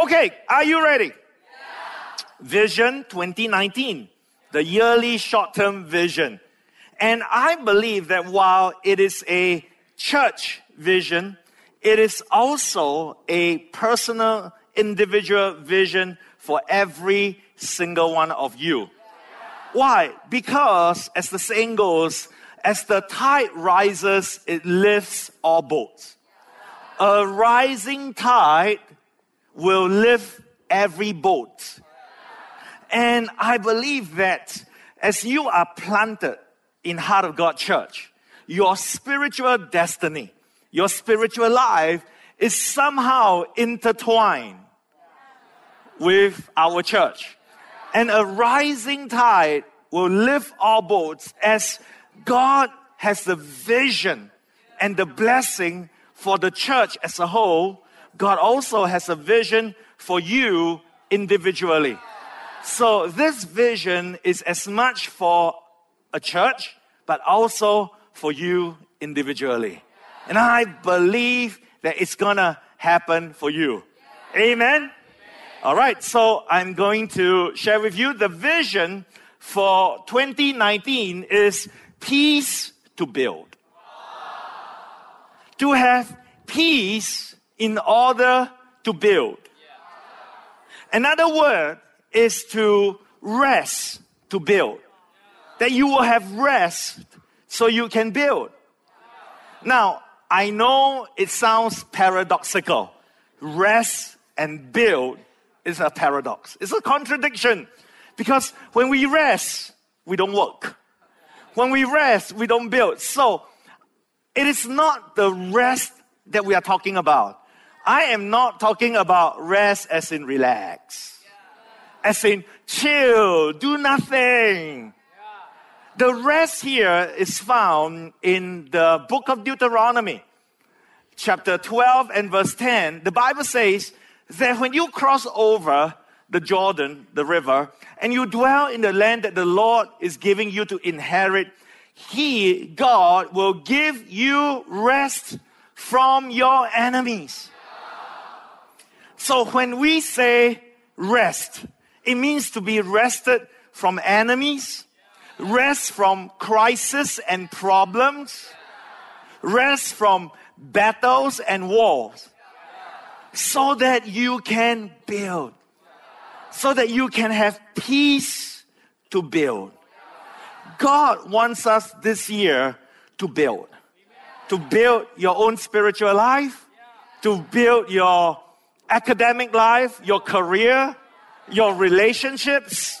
Okay, are you ready? Vision 2019, the yearly short term vision. And I believe that while it is a church vision, it is also a personal, individual vision for every single one of you. Why? Because, as the saying goes, as the tide rises, it lifts all boats. A rising tide will lift every boat. And I believe that as you are planted in Heart of God Church, your spiritual destiny, your spiritual life is somehow intertwined with our church. And a rising tide will lift all boats as God has the vision and the blessing for the church as a whole. God also has a vision for you individually. So this vision is as much for a church, but also for you individually. And I believe that it's gonna happen for you. Amen. All right, so I'm going to share with you the vision for 2019 is peace to build. To have peace in order to build. Another word is to rest to build. That you will have rest so you can build. Now, I know it sounds paradoxical. Rest and build is a paradox. It's a contradiction. Because when we rest, we don't work. When we rest, we don't build. So, it is not the rest that we are talking about. I am not talking about rest as in relax as in chill, do nothing. The rest here is found in the book of Deuteronomy, chapter 12 and verse 10. The Bible says that when you cross over the Jordan, the river, and you dwell in the land that the Lord is giving you to inherit, He, God, will give you rest from your enemies. So when we say rest, it means to be rested from enemies, rest from crisis and problems, rest from battles and wars, so that you can build, so that you can have peace to build. God wants us this year to build, to build your own spiritual life, to build your academic life, your career, your relationships,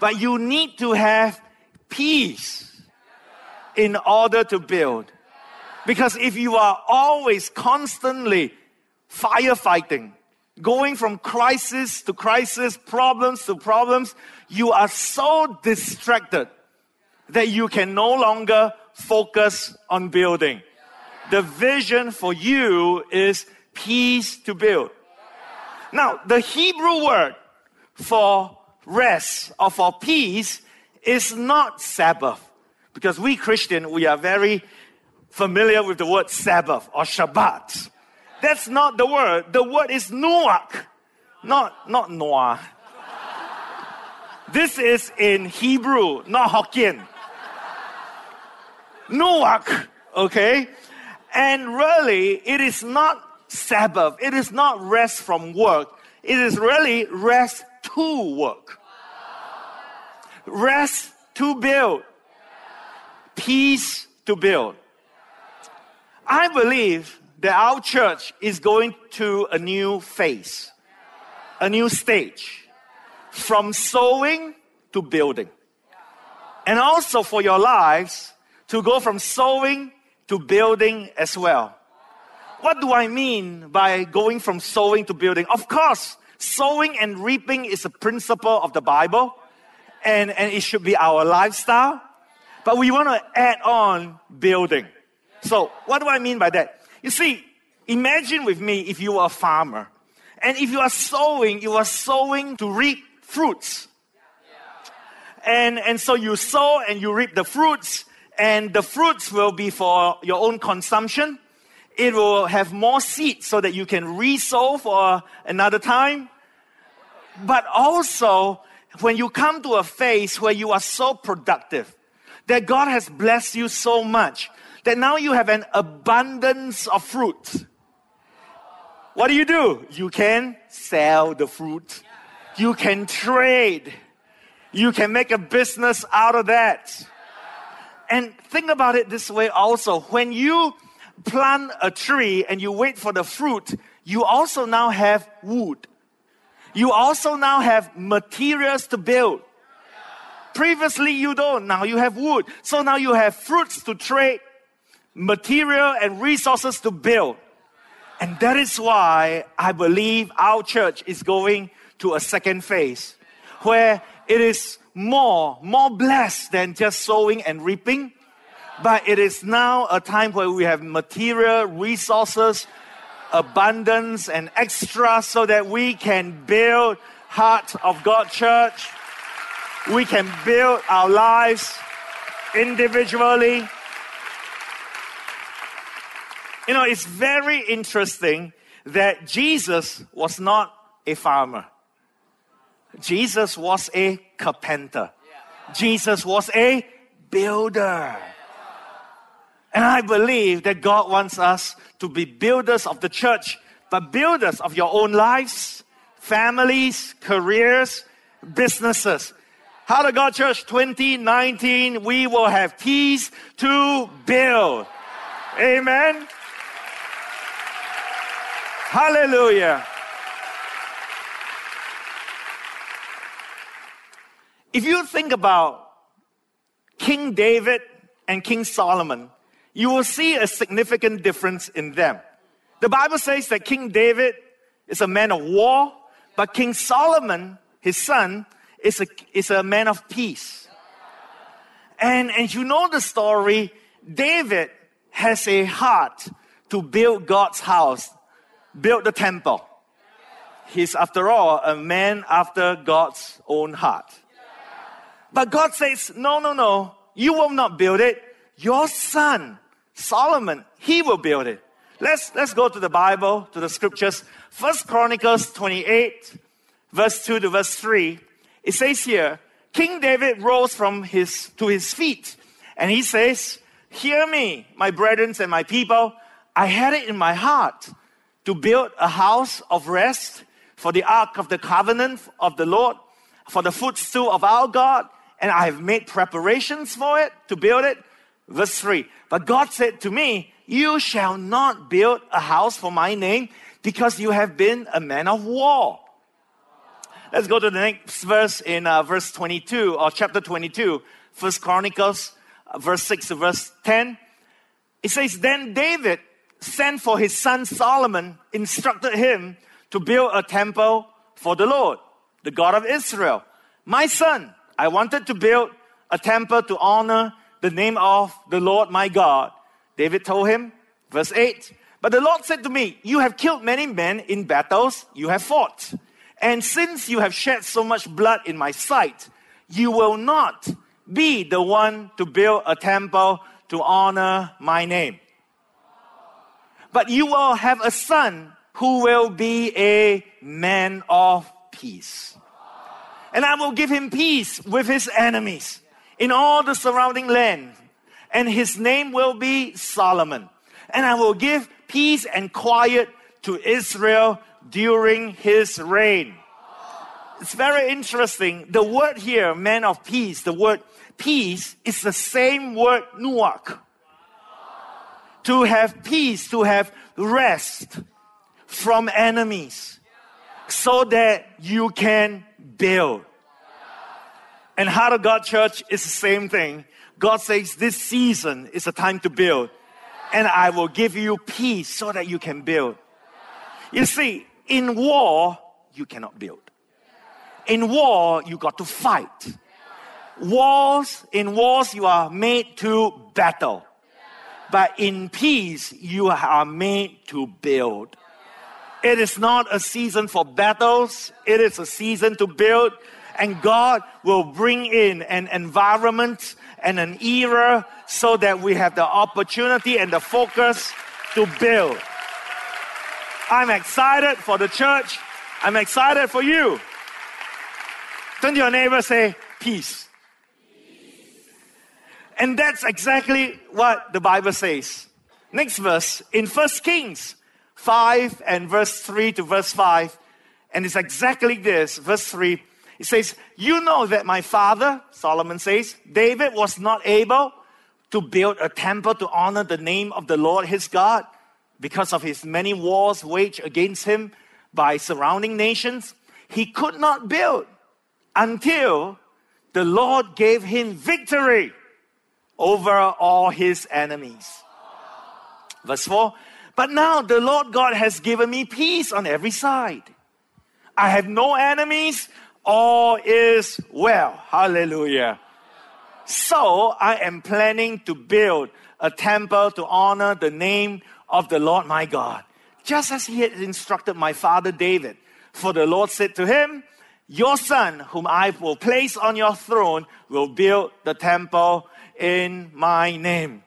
but you need to have peace in order to build. Because if you are always constantly firefighting, going from crisis to crisis, problems to problems, you are so distracted that you can no longer focus on building. The vision for you is peace to build. Now, the Hebrew word for rest or for peace is not Sabbath. Because we Christian, we are very familiar with the word Sabbath or Shabbat. That's not the word. The word is Nuach, not, not Noah. This is in Hebrew, not Hokkien. Nuach, okay? And really, it is not Sabbath. It is not rest from work. It is really rest to work, rest to build, peace to build. I believe that our church is going to a new phase, a new stage from sowing to building. And also for your lives to go from sowing to building as well. What do I mean by going from sowing to building? Of course, Sowing and reaping is a principle of the Bible, and, and it should be our lifestyle. But we want to add on building. So, what do I mean by that? You see, imagine with me if you are a farmer. And if you are sowing, you are sowing to reap fruits. And, and so you sow and you reap the fruits, and the fruits will be for your own consumption. It will have more seeds so that you can resow for another time. But also, when you come to a phase where you are so productive, that God has blessed you so much, that now you have an abundance of fruit. What do you do? You can sell the fruit. You can trade. You can make a business out of that. And think about it this way also. When you plant a tree and you wait for the fruit, you also now have wood. You also now have materials to build. Previously, you don't. Now you have wood. So now you have fruits to trade, material and resources to build. And that is why I believe our church is going to a second phase where it is more, more blessed than just sowing and reaping. But it is now a time where we have material resources, abundance, and extra so that we can build heart of God church. We can build our lives individually. You know, it's very interesting that Jesus was not a farmer. Jesus was a carpenter. Jesus was a builder. And I believe that God wants us to be builders of the church, but builders of your own lives, families, careers, businesses. Heart of God Church 2019, we will have peace to build. Amen. Hallelujah. If you think about King David and King Solomon, you will see a significant difference in them. The Bible says that King David is a man of war, but King Solomon, his son, is a, is a man of peace. And, and you know the story, David has a heart to build God's house, build the temple. He's, after all, a man after God's own heart. But God says, no, no, no, you will not build it. Your son, Solomon, he will build it. Let's, let's go to the Bible, to the scriptures. First Chronicles 28, verse 2 to verse 3. It says here, King David rose from his, to his feet and he says, Hear me, my brethren and my people. I had it in my heart to build a house of rest for the ark of the covenant of the Lord, for the footstool of our God, and I have made preparations for it to build it. Verse 3 But God said to me, You shall not build a house for my name because you have been a man of war. Let's go to the next verse in uh, verse 22 or chapter 22, First Chronicles, uh, verse 6 to verse 10. It says, Then David sent for his son Solomon, instructed him to build a temple for the Lord, the God of Israel. My son, I wanted to build a temple to honor the name of the Lord my God. David told him, verse 8, But the Lord said to me, You have killed many men in battles you have fought. And since you have shed so much blood in my sight, you will not be the one to build a temple to honor my name. But you will have a son who will be a man of peace and I will give him peace with his enemies in all the surrounding land. And his name will be Solomon. And I will give peace and quiet to Israel during his reign. It's very interesting. The word here, man of peace, the word peace is the same word nuach. To have peace, to have rest from enemies so that you can build. And Heart of God Church is the same thing. God says this season is a time to build. And I will give you peace so that you can build. You see, in war, you cannot build. In war, you got to fight. Wars, in wars, you are made to battle. But in peace, you are made to build. It is not a season for battles, it is a season to build. And God will bring in an environment and an era so that we have the opportunity and the focus to build. I'm excited for the church. I'm excited for you. Turn to your neighbor, say, peace. And that's exactly what the Bible says. Next verse in First Kings 5 and verse 3 to verse 5. And it's exactly this. Verse 3 it says, You know that my father, Solomon says, David was not able to build a temple to honor the name of the Lord his God because of his many wars waged against him by surrounding nations. He could not build until the Lord gave him victory over all his enemies. Verse 4 But now the Lord God has given me peace on every side. I have no enemies, all is well. Hallelujah. So I am planning to build a temple to honor the name of the Lord my God, just as he had instructed my father David. For the Lord said to him, Your son, whom I will place on your throne, will build the temple in my name.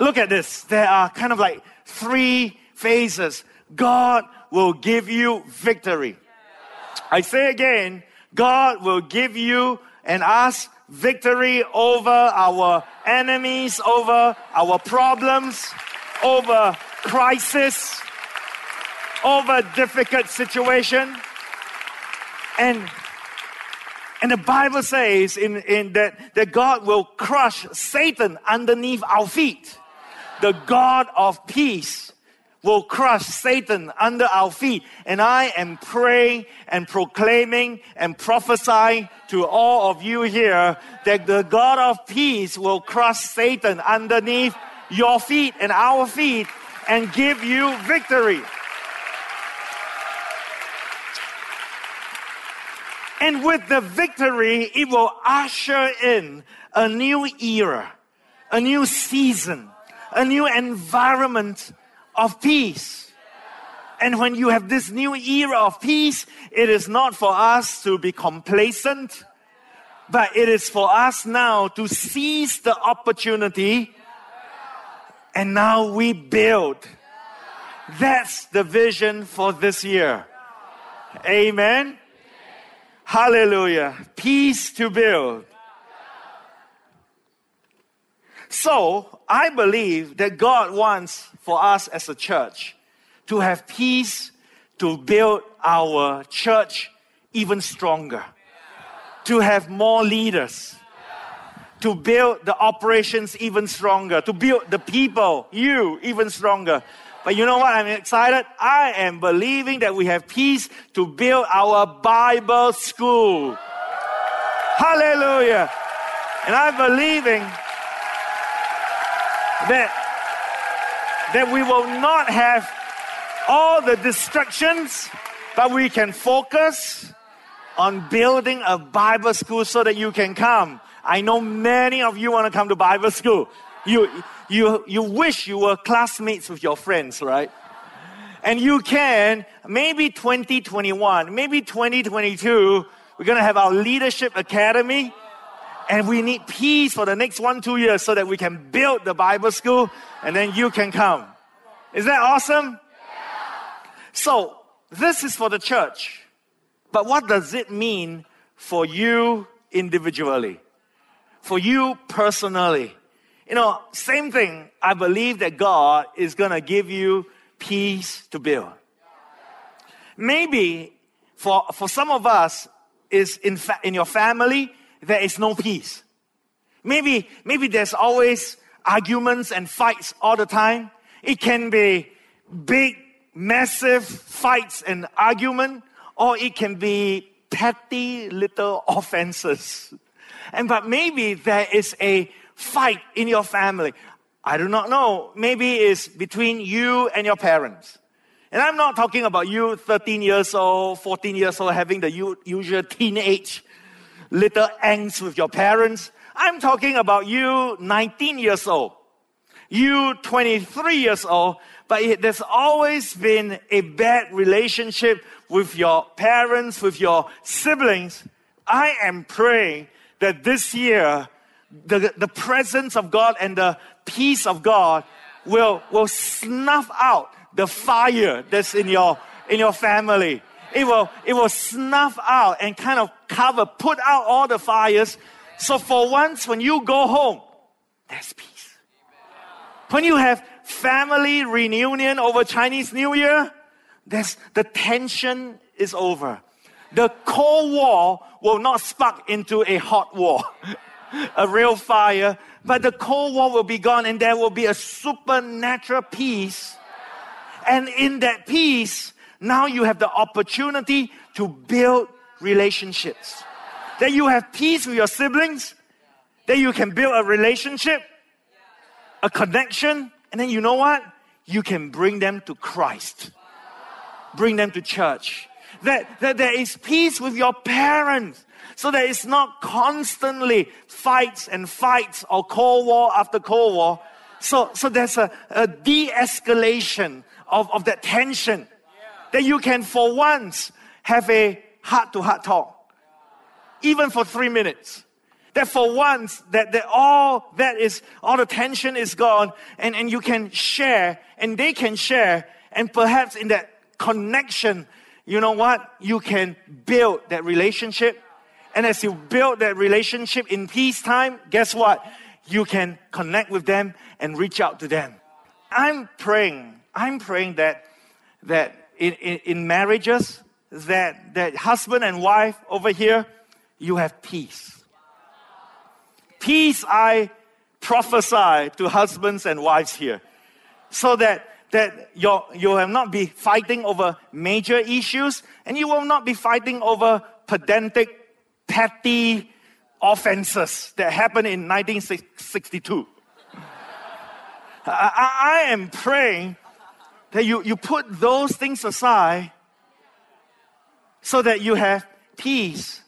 Look at this. There are kind of like three phases. God will give you victory. I say again, God will give you and us victory over our enemies, over our problems, over crisis, over difficult situation. And and the Bible says in, in that, that God will crush Satan underneath our feet. The God of peace will crush Satan under our feet. And I am praying and proclaiming and prophesying to all of you here that the God of peace will crush Satan underneath your feet and our feet and give you victory. And with the victory, it will usher in a new era, a new season, a new environment of peace. And when you have this new era of peace, it is not for us to be complacent, but it is for us now to seize the opportunity and now we build. That's the vision for this year. Amen. Hallelujah. Peace to build. So, I believe that God wants for us as a church to have peace to build our church even stronger, to have more leaders, to build the operations even stronger, to build the people, you, even stronger. But you know what? I'm excited. I am believing that we have peace to build our Bible school. Hallelujah. And I'm believing that that we will not have all the distractions, but we can focus on building a Bible school so that you can come. I know many of you want to come to Bible school. You, you, you wish you were classmates with your friends, right? And you can, maybe 2021, maybe 2022, we're going to have our leadership academy. And we need peace for the next one, two years so that we can build the Bible school and then you can come. Is that awesome? So, this is for the church. But what does it mean for you individually? For you personally? You know, same thing. I believe that God is going to give you peace to build. Maybe for, for some of us, is in, fa- in your family, there is no peace. Maybe, maybe there's always arguments and fights all the time. It can be big, massive fights and argument, or it can be petty little offenses. And but maybe there is a fight in your family. I do not know. Maybe it's between you and your parents. And I'm not talking about you 13 years old, 14 years old, having the usual teenage little angst with your parents. I'm talking about you 19 years old, you 23 years old, but it, there's always been a bad relationship with your parents, with your siblings. I am praying that this year, the, the presence of God and the peace of God will, will snuff out the fire that's in your, in your family. It will, it will snuff out and kind of cover, put out all the fires. So for once, when you go home, there's peace. When you have family reunion over Chinese New Year, there's, the tension is over. The cold war will not spark into a hot war, a real fire, but the cold war will be gone and there will be a supernatural peace. And in that peace, now you have the opportunity to build relationships. That you have peace with your siblings, that you can build a relationship, a connection, and then you know what? You can bring them to Christ, bring them to church. That, that there is peace with your parents. So that it's not constantly fights and fights or Cold War after Cold War. So, so there's a, a de escalation of, of that tension that you can, for once, have a heart to heart talk, even for three minutes. That for once, that, that all that is, all the tension is gone, and, and you can share, and they can share, and perhaps in that connection, you know what? You can build that relationship. And as you build that relationship in peacetime, guess what? You can connect with them and reach out to them. I'm praying, I'm praying that, that in, in, in marriages, that, that husband and wife over here, you have peace. Peace I prophesy to husbands and wives here. So that that you you will not be fighting over major issues and you will not be fighting over pedantic, petty offenses that happened in 1962. I, I am praying that you, you put those things aside so that you have peace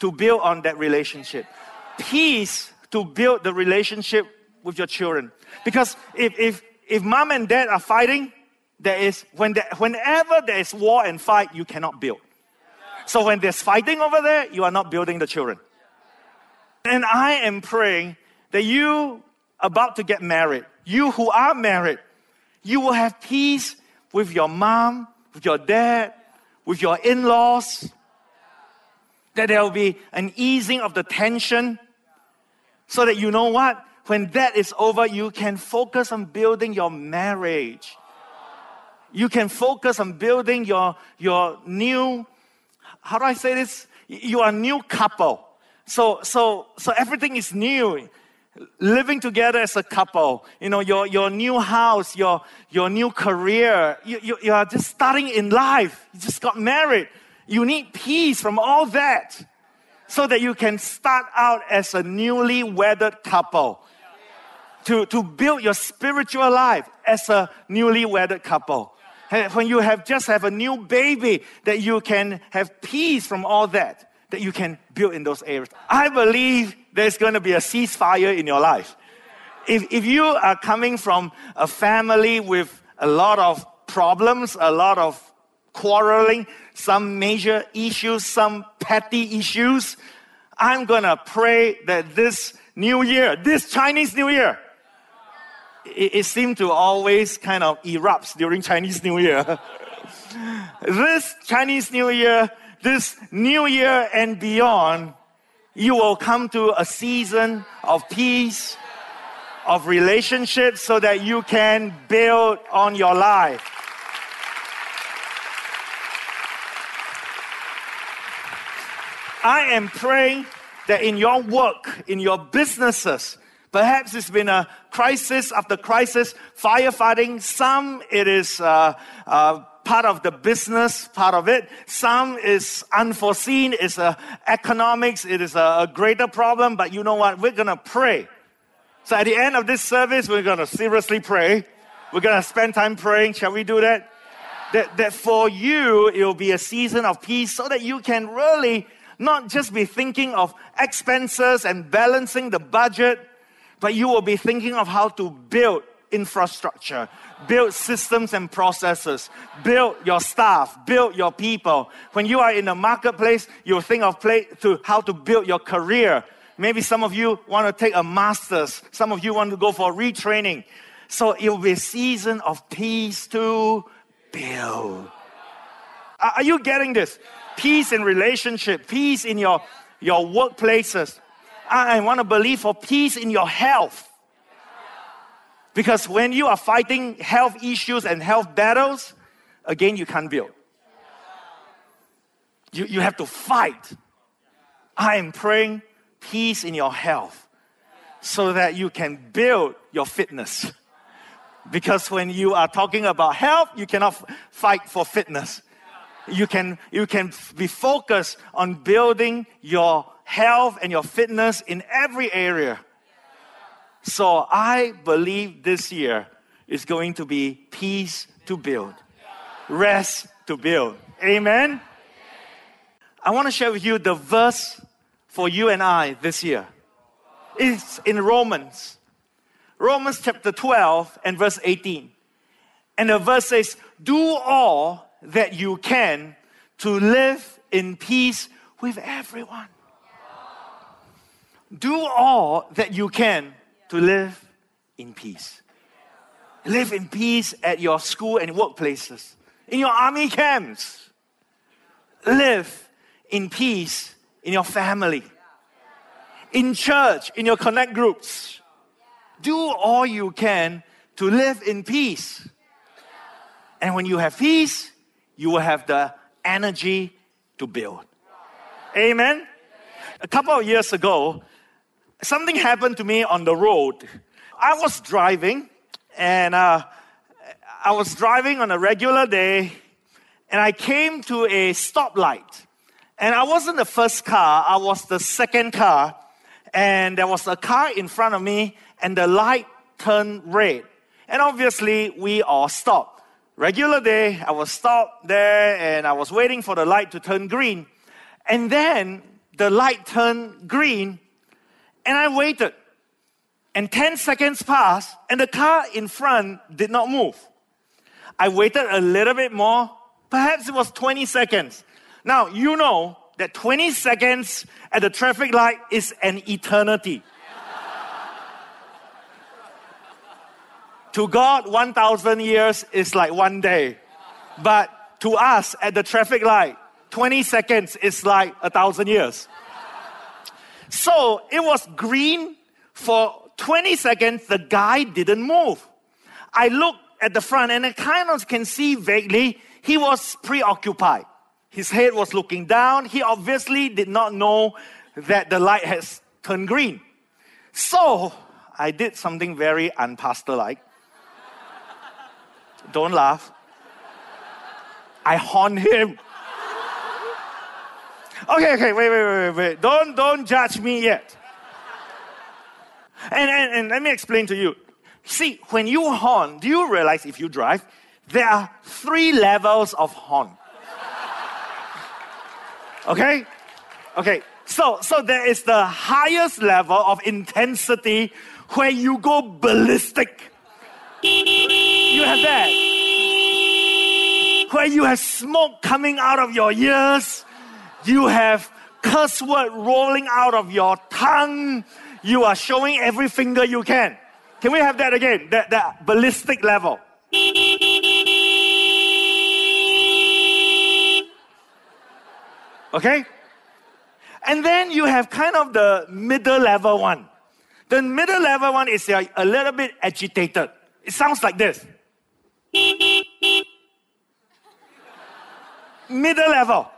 to build on that relationship. Peace to build the relationship with your children. Because if, if if mom and dad are fighting, there is when there, whenever there is war and fight, you cannot build. So when there's fighting over there, you are not building the children. And I am praying that you about to get married, you who are married, you will have peace with your mom, with your dad, with your in-laws. That there will be an easing of the tension so that you know what? when that is over, you can focus on building your marriage. You can focus on building your, your new, how do I say this? You are a new couple. So, so, so everything is new. Living together as a couple, you know, your, your new house, your, your new career, you, you, you are just starting in life. You just got married. You need peace from all that so that you can start out as a newly wedded couple to, to build your spiritual life as a newly wedded couple. When you have just have a new baby, that you can have peace from all that, that you can build in those areas. I believe there's going to be a ceasefire in your life. If, if you are coming from a family with a lot of problems, a lot of quarreling, some major issues, some petty issues, I'm going to pray that this new year, this Chinese New Year, it, it seemed to always kind of erupts during Chinese New Year. this Chinese New Year, this New Year and beyond, you will come to a season of peace, of relationships, so that you can build on your life. I am praying that in your work, in your businesses, Perhaps it's been a crisis after crisis, firefighting. Some it is uh, uh, part of the business, part of it. Some is unforeseen. It's a economics. It is a, a greater problem. But you know what? We're gonna pray. So at the end of this service, we're gonna seriously pray. We're gonna spend time praying. Shall we do that? That, that for you, it will be a season of peace so that you can really not just be thinking of expenses and balancing the budget, but you will be thinking of how to build infrastructure, build systems and processes, build your staff, build your people. When you are in the marketplace, you'll think of play to how to build your career. Maybe some of you want to take a master's, some of you want to go for retraining. So it will be a season of peace to build. Are you getting this? Peace in relationship, peace in your, your workplaces. I want to believe for peace in your health. Because when you are fighting health issues and health battles, again, you can't build. You, you have to fight. I am praying peace in your health so that you can build your fitness. Because when you are talking about health, you cannot f- fight for fitness. You can, you can be focused on building your health and your fitness in every area. So I believe this year is going to be peace to build, rest to build. Amen. I want to share with you the verse for you and I this year. It's in Romans. Romans chapter 12 and verse 18. And the verse says, Do all that you can to live in peace with everyone. Do all that you can to live in peace. Live in peace at your school and workplaces, in your army camps. Live in peace in your family, in church, in your connect groups. Do all you can to live in peace. And when you have peace, you will have the energy to build. Amen. A couple of years ago, something happened to me on the road. I was driving, and uh, I was driving on a regular day, and I came to a stoplight. And I wasn't the first car, I was the second car. And there was a car in front of me, and the light turned red. And obviously, we all stopped. Regular day, I was stopped there, and I was waiting for the light to turn green. And then the light turned green, and I waited. And 10 seconds passed, and the car in front did not move. I waited a little bit more, perhaps it was 20 seconds. Now, you know that 20 seconds at the traffic light is an eternity. to God, 1,000 years is like one day. But to us at the traffic light, 20 seconds is like a thousand years. So it was green for 20 seconds, the guy didn't move. I looked at the front and I kind of can see vaguely he was preoccupied. His head was looking down. He obviously did not know that the light has turned green. So I did something very unpastor like. Don't laugh. I horned him. Okay, okay, wait, wait, wait, wait. Don't, don't judge me yet. And, and, and let me explain to you. See, when you horn, do you realize if you drive, there are three levels of horn. Okay? Okay. So, so there is the highest level of intensity where you go ballistic. You have that. Where you have smoke coming out of your ears. You have curse word rolling out of your tongue. You are showing every finger you can. Can we have that again? That, that ballistic level. Okay? And then you have kind of the middle level one. The middle level one is a, a little bit agitated. It sounds like this. middle level.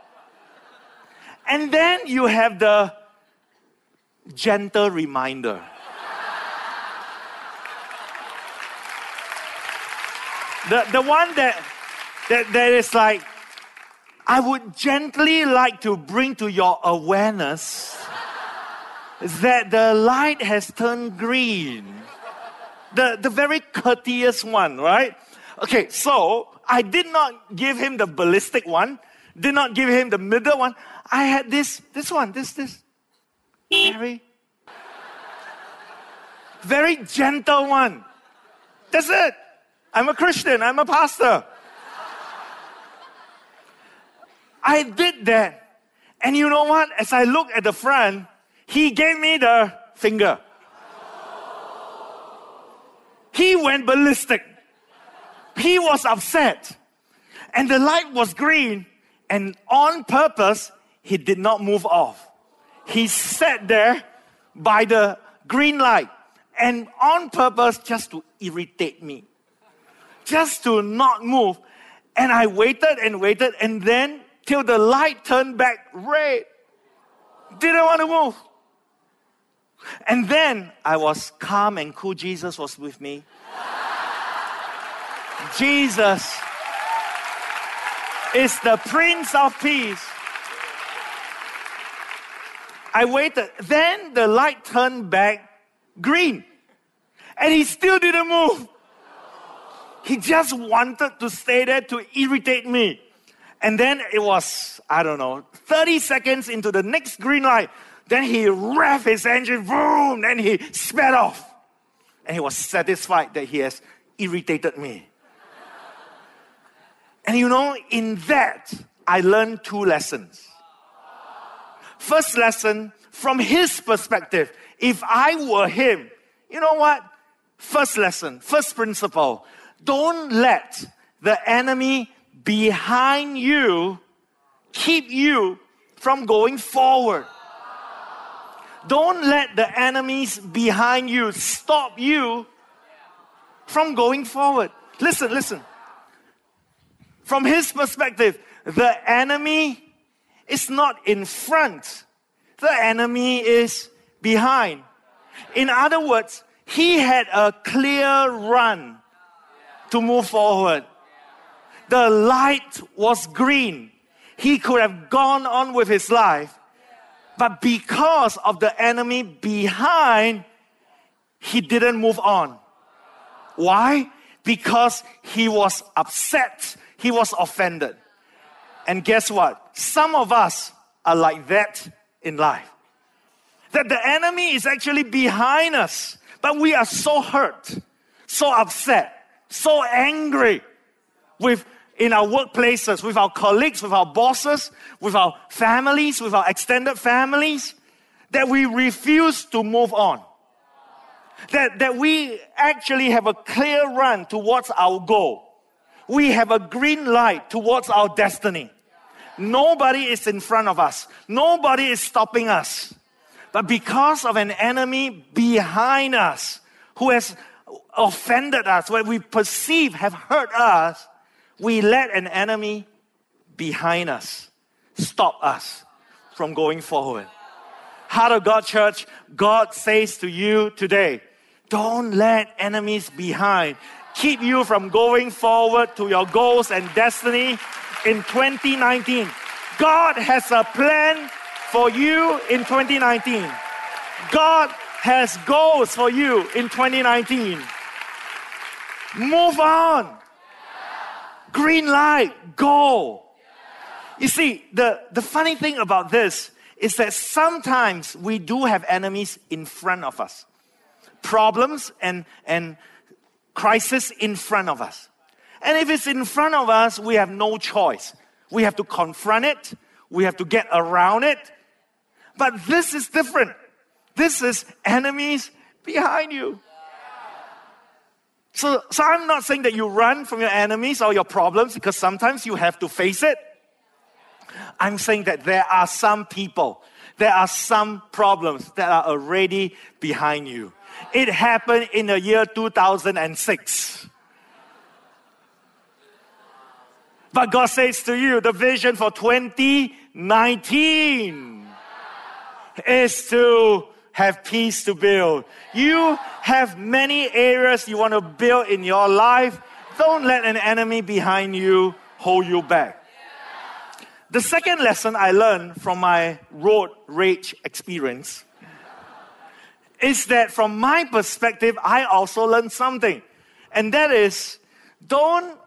And then you have the gentle reminder. the, the one that, that, that is like, I would gently like to bring to your awareness that the light has turned green. The, the very courteous one, right? Okay, so I did not give him the ballistic one, did not give him the middle one. I had this, this one, this, this. Very, very gentle one. That's it. I'm a Christian, I'm a pastor. I did that. And you know what? As I look at the front, he gave me the finger. he went ballistic. He was upset. And the light was green, and on purpose, he did not move off. He sat there by the green light, and on purpose, just to irritate me, just to not move. And I waited and waited, and then till the light turned back red, didn't want to move. And then I was calm and cool. Jesus was with me. Jesus is the Prince of Peace. I waited. Then the light turned back green. And he still didn't move. He just wanted to stay there to irritate me. And then it was, I don't know, 30 seconds into the next green light. Then he revved his engine, boom, then he sped off. And he was satisfied that he has irritated me. And you know, in that, I learned two lessons. First lesson, from his perspective, if I were him, you know what? First lesson, first principle, don't let the enemy behind you keep you from going forward. Don't let the enemies behind you stop you from going forward. Listen, listen. From his perspective, the enemy is not in front, the enemy is behind. In other words, he had a clear run to move forward. The light was green. He could have gone on with his life but because of the enemy behind, he didn't move on. Why? Because he was upset, he was offended. And guess what? Some of us are like that in life. That the enemy is actually behind us, but we are so hurt, so upset, so angry with in our workplaces, with our colleagues, with our bosses, with our families, with our extended families, that we refuse to move on. That, that we actually have a clear run towards our goal. We have a green light towards our destiny. Nobody is in front of us. Nobody is stopping us. But because of an enemy behind us who has offended us, what we perceive have hurt us, we let an enemy behind us stop us from going forward. Heart of God Church, God says to you today, don't let enemies behind keep you from going forward to your goals and destiny in 2019. God has a plan for you in 2019. God has goals for you in 2019. Move on green light, go. You see, the, the funny thing about this is that sometimes we do have enemies in front of us, problems and, and crisis in front of us. And if it's in front of us, we have no choice. We have to confront it, we have to get around it. But this is different. This is enemies behind you. So, so I'm not saying that you run from your enemies or your problems because sometimes you have to face it. I'm saying that there are some people, there are some problems that are already behind you. It happened in the year 2006. But God says to you, the vision for 2019 is to have peace to build. You have many areas you want to build in your life. Don't let an enemy behind you hold you back. The second lesson I learned from my road rage experience is that from my perspective, I also learned something. And that is don't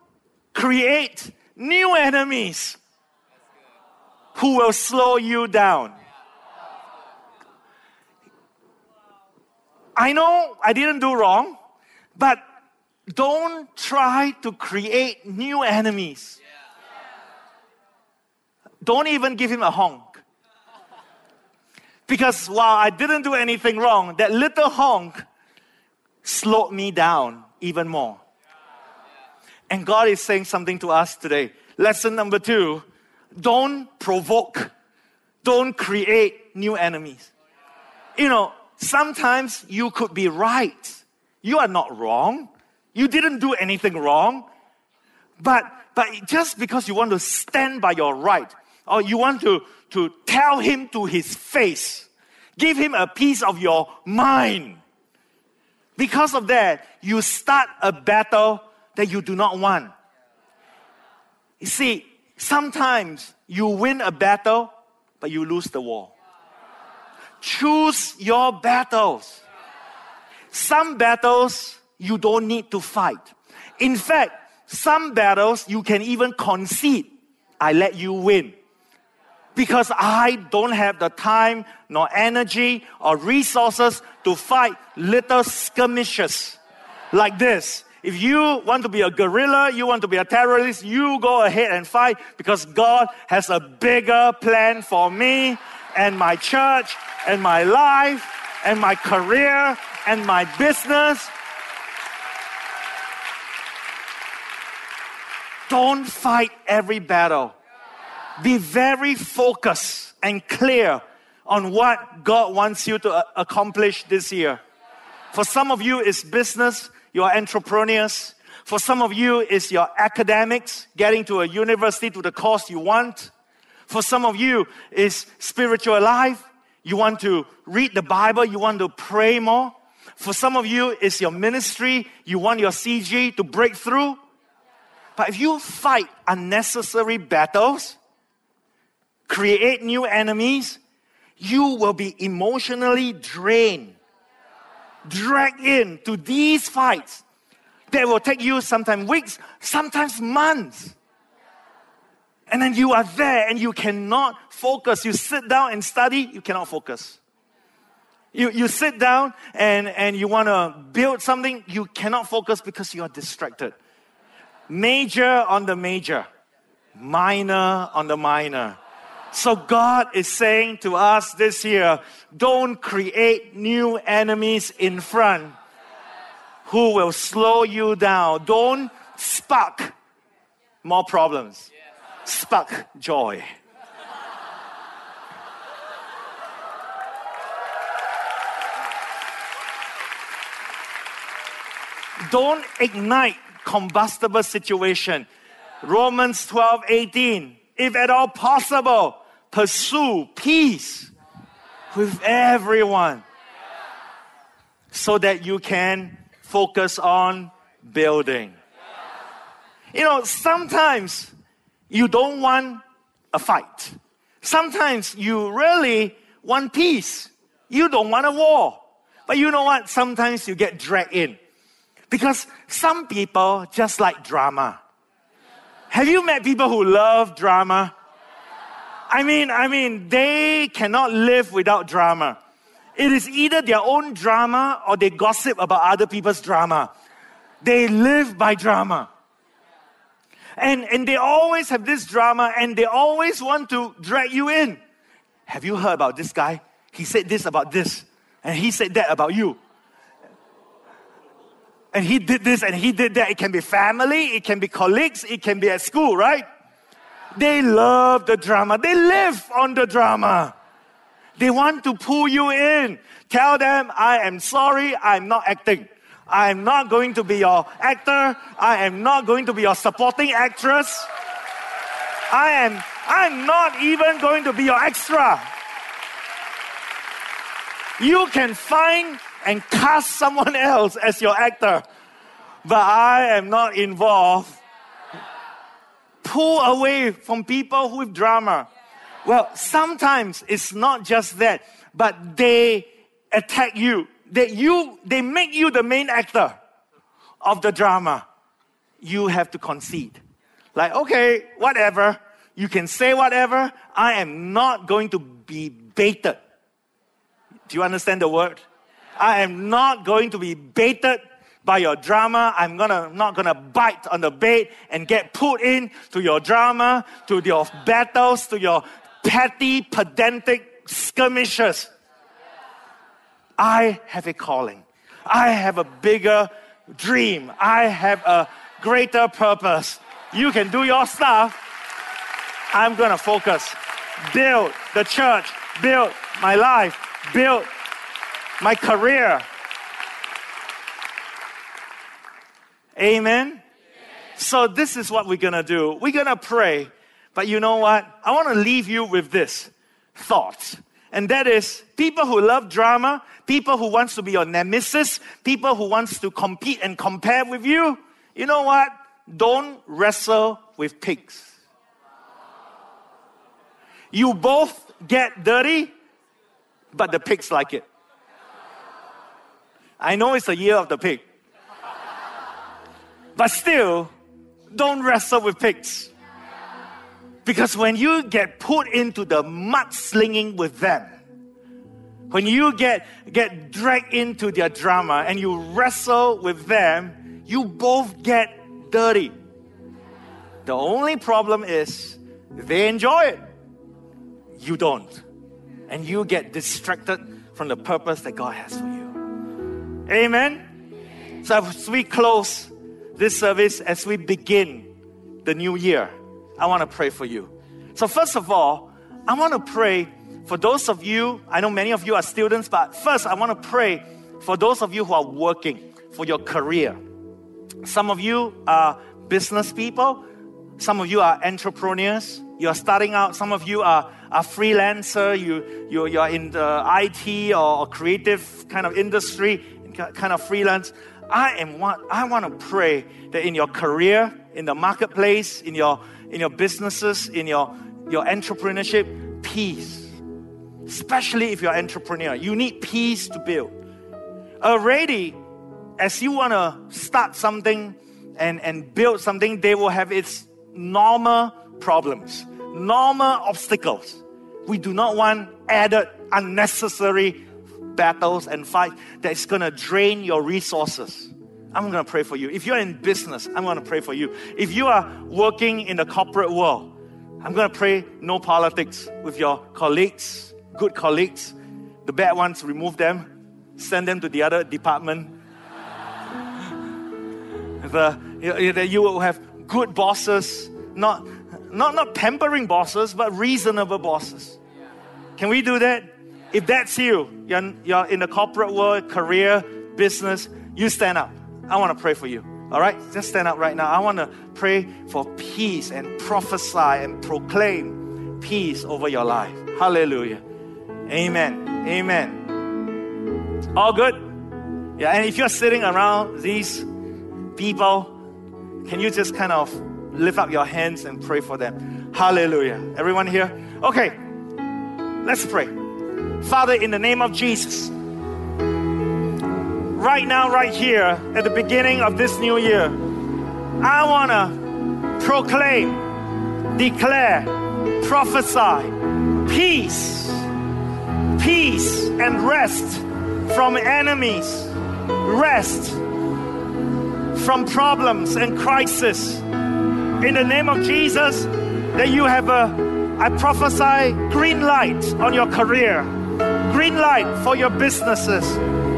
create new enemies who will slow you down. I know I didn't do wrong, but don't try to create new enemies. Don't even give him a honk. Because while I didn't do anything wrong, that little honk slowed me down even more. And God is saying something to us today. Lesson number two don't provoke, don't create new enemies. You know, sometimes you could be right. You are not wrong. You didn't do anything wrong. But, but just because you want to stand by your right, or you want to, to tell him to his face, give him a piece of your mind. Because of that, you start a battle that you do not want. You see, sometimes you win a battle, but you lose the war. Choose your battles. Some battles you don't need to fight. In fact, some battles you can even concede. I let you win. Because I don't have the time, nor energy, or resources to fight little skirmishes like this. If you want to be a guerrilla, you want to be a terrorist, you go ahead and fight because God has a bigger plan for me and my church and my life and my career and my business. Don't fight every battle. Be very focused and clear on what God wants you to accomplish this year. For some of you, it's business, you are entrepreneurs. For some of you, it's your academics, getting to a university to the course you want. For some of you, it's spiritual life. You want to read the Bible, you want to pray more. For some of you, it's your ministry. You want your CG to break through. But if you fight unnecessary battles, create new enemies, you will be emotionally drained, dragged into these fights that will take you sometimes weeks, sometimes months. And then you are there and you cannot focus. You sit down and study, you cannot focus. You, you sit down and, and you want to build something, you cannot focus because you are distracted. Major on the major, minor on the minor. So God is saying to us this year don't create new enemies in front who will slow you down. Don't spark more problems, spark joy. Don't ignite combustible situation. Romans 12, 18. If at all possible, pursue peace with everyone so that you can focus on building. You know, sometimes you don't want a fight. Sometimes you really want peace. You don't want a war. But you know what? Sometimes you get dragged in. Because some people just like drama. Have you met people who love drama? I mean, I mean, they cannot live without drama. It is either their own drama or they gossip about other people's drama. They live by drama. And, and they always have this drama and they always want to drag you in. Have you heard about this guy? He said this about this, and he said that about you and he did this and he did that. It can be family, it can be colleagues, it can be at school, right? They love the drama. They live on the drama. They want to pull you in. Tell them, I am sorry, I'm not acting. I am not going to be your actor. I am not going to be your supporting actress. I am I'm not even going to be your extra. You can find and cast someone else as your actor, but I am not involved. Pull away from people with drama. Well, sometimes it's not just that, but they attack you. They, you, they make you the main actor of the drama. You have to concede. Like, okay, whatever. You can say whatever. I am not going to be baited. Do you understand the word? I am not going to be baited by your drama. I'm gonna, not gonna bite on the bait and get put in to your drama, to your battles, to your petty, pedantic skirmishes. I have a calling. I have a bigger dream. I have a greater purpose. You can do your stuff. I'm going to focus. Build the church, build my life, build my career. Amen. So, this is what we're going to do. We're going to pray. But you know what? I want to leave you with this thought. And that is people who love drama, people who wants to be your nemesis, people who wants to compete and compare with you. You know what? Don't wrestle with pigs. You both get dirty, but the pigs like it. I know it's the year of the pig. But still, don't wrestle with pigs. Because when you get put into the mudslinging with them, when you get, get dragged into their drama and you wrestle with them, you both get dirty. The only problem is they enjoy it. You don't. And you get distracted from the purpose that God has for you. Amen? So as we close this service, as we begin the new year, I want to pray for you. So, first of all, I want to pray for those of you, I know many of you are students, but first I want to pray for those of you who are working for your career. Some of you are business people, some of you are entrepreneurs, you're starting out, some of you are a freelancer, you, you, you're in the IT or, or creative kind of industry, kind of freelance. I am want, I want to pray that in your career, in the marketplace, in your in your businesses, in your, your entrepreneurship, peace. Especially if you're an entrepreneur, you need peace to build. Already, as you want to start something and, and build something, they will have its normal problems, normal obstacles. We do not want added unnecessary battles and fight that's going to drain your resources. I'm going to pray for you. If you're in business, I'm going to pray for you. If you are working in the corporate world, I'm going to pray no politics with your colleagues, good colleagues. The bad ones, remove them, send them to the other department. the, that you will have good bosses, not, not, not pampering bosses, but reasonable bosses. Can we do that? If that's you, you're, you're in the corporate world, career, business, you stand up. I want to pray for you. All right? Just stand up right now. I want to pray for peace and prophesy and proclaim peace over your life. Hallelujah. Amen. Amen. All good? Yeah, and if you're sitting around these people, can you just kind of lift up your hands and pray for them? Hallelujah. Everyone here? Okay, let's pray. Father, in the name of Jesus, right now, right here, at the beginning of this new year, I want to proclaim, declare, prophesy peace, peace and rest from enemies, rest from problems and crisis. In the name of Jesus, that you have a, I prophesy green light on your career, green light for your businesses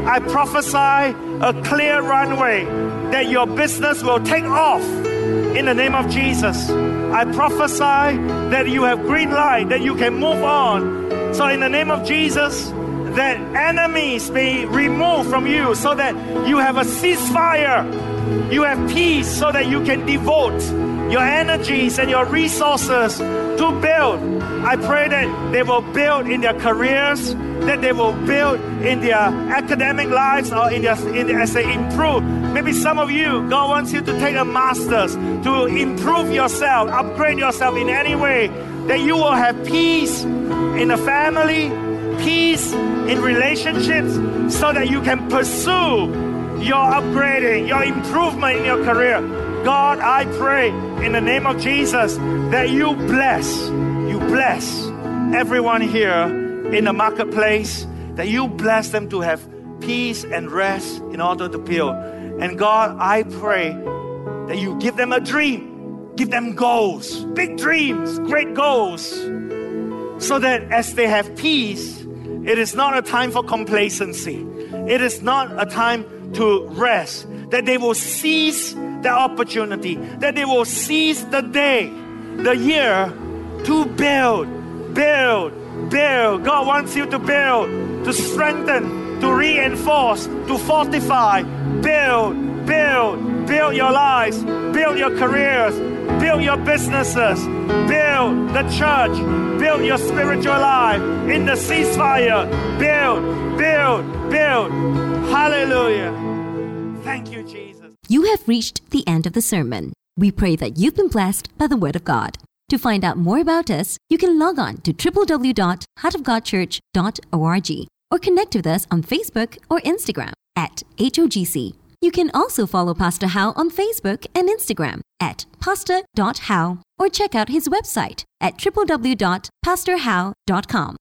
I prophesy a clear runway that your business will take off in the name of Jesus. I prophesy that you have green light, that you can move on. So, in the name of Jesus, that enemies be removed from you so that you have a ceasefire, you have peace so that you can devote your energies and your resources to build. I pray that they will build in their careers, that they will build in their academic lives or in their, in as they improve. Maybe some of you, God wants you to take a master's to improve yourself, upgrade yourself in any way, that you will have peace in the family, peace in relationships, so that you can pursue your upgrading, your improvement in your career. God, I pray in the name of Jesus that you bless, you bless everyone here in the marketplace, that you bless them to have peace and rest in order to build. And God, I pray that you give them a dream, give them goals, big dreams, great goals, so that as they have peace, it is not a time for complacency. It is not a time to rest. that they will seize the opportunity, that they will seize the day, the year to build, build, build. God wants you to build, to strengthen, to reinforce, to fortify, build, build, build your lives, build your careers, build your businesses, build the church, build your spiritual life in the ceasefire. Build, build, build. Hallelujah. Thank you, Jesus. You have reached the end of the sermon. We pray that you've been blessed by the Word of God. To find out more about us, you can log on to www.heartofgodchurch.org or connect with us on Facebook or Instagram at HOGC. You can also follow Pastor How on Facebook and Instagram at pastor.how or check out his website at www.pastorhow.com.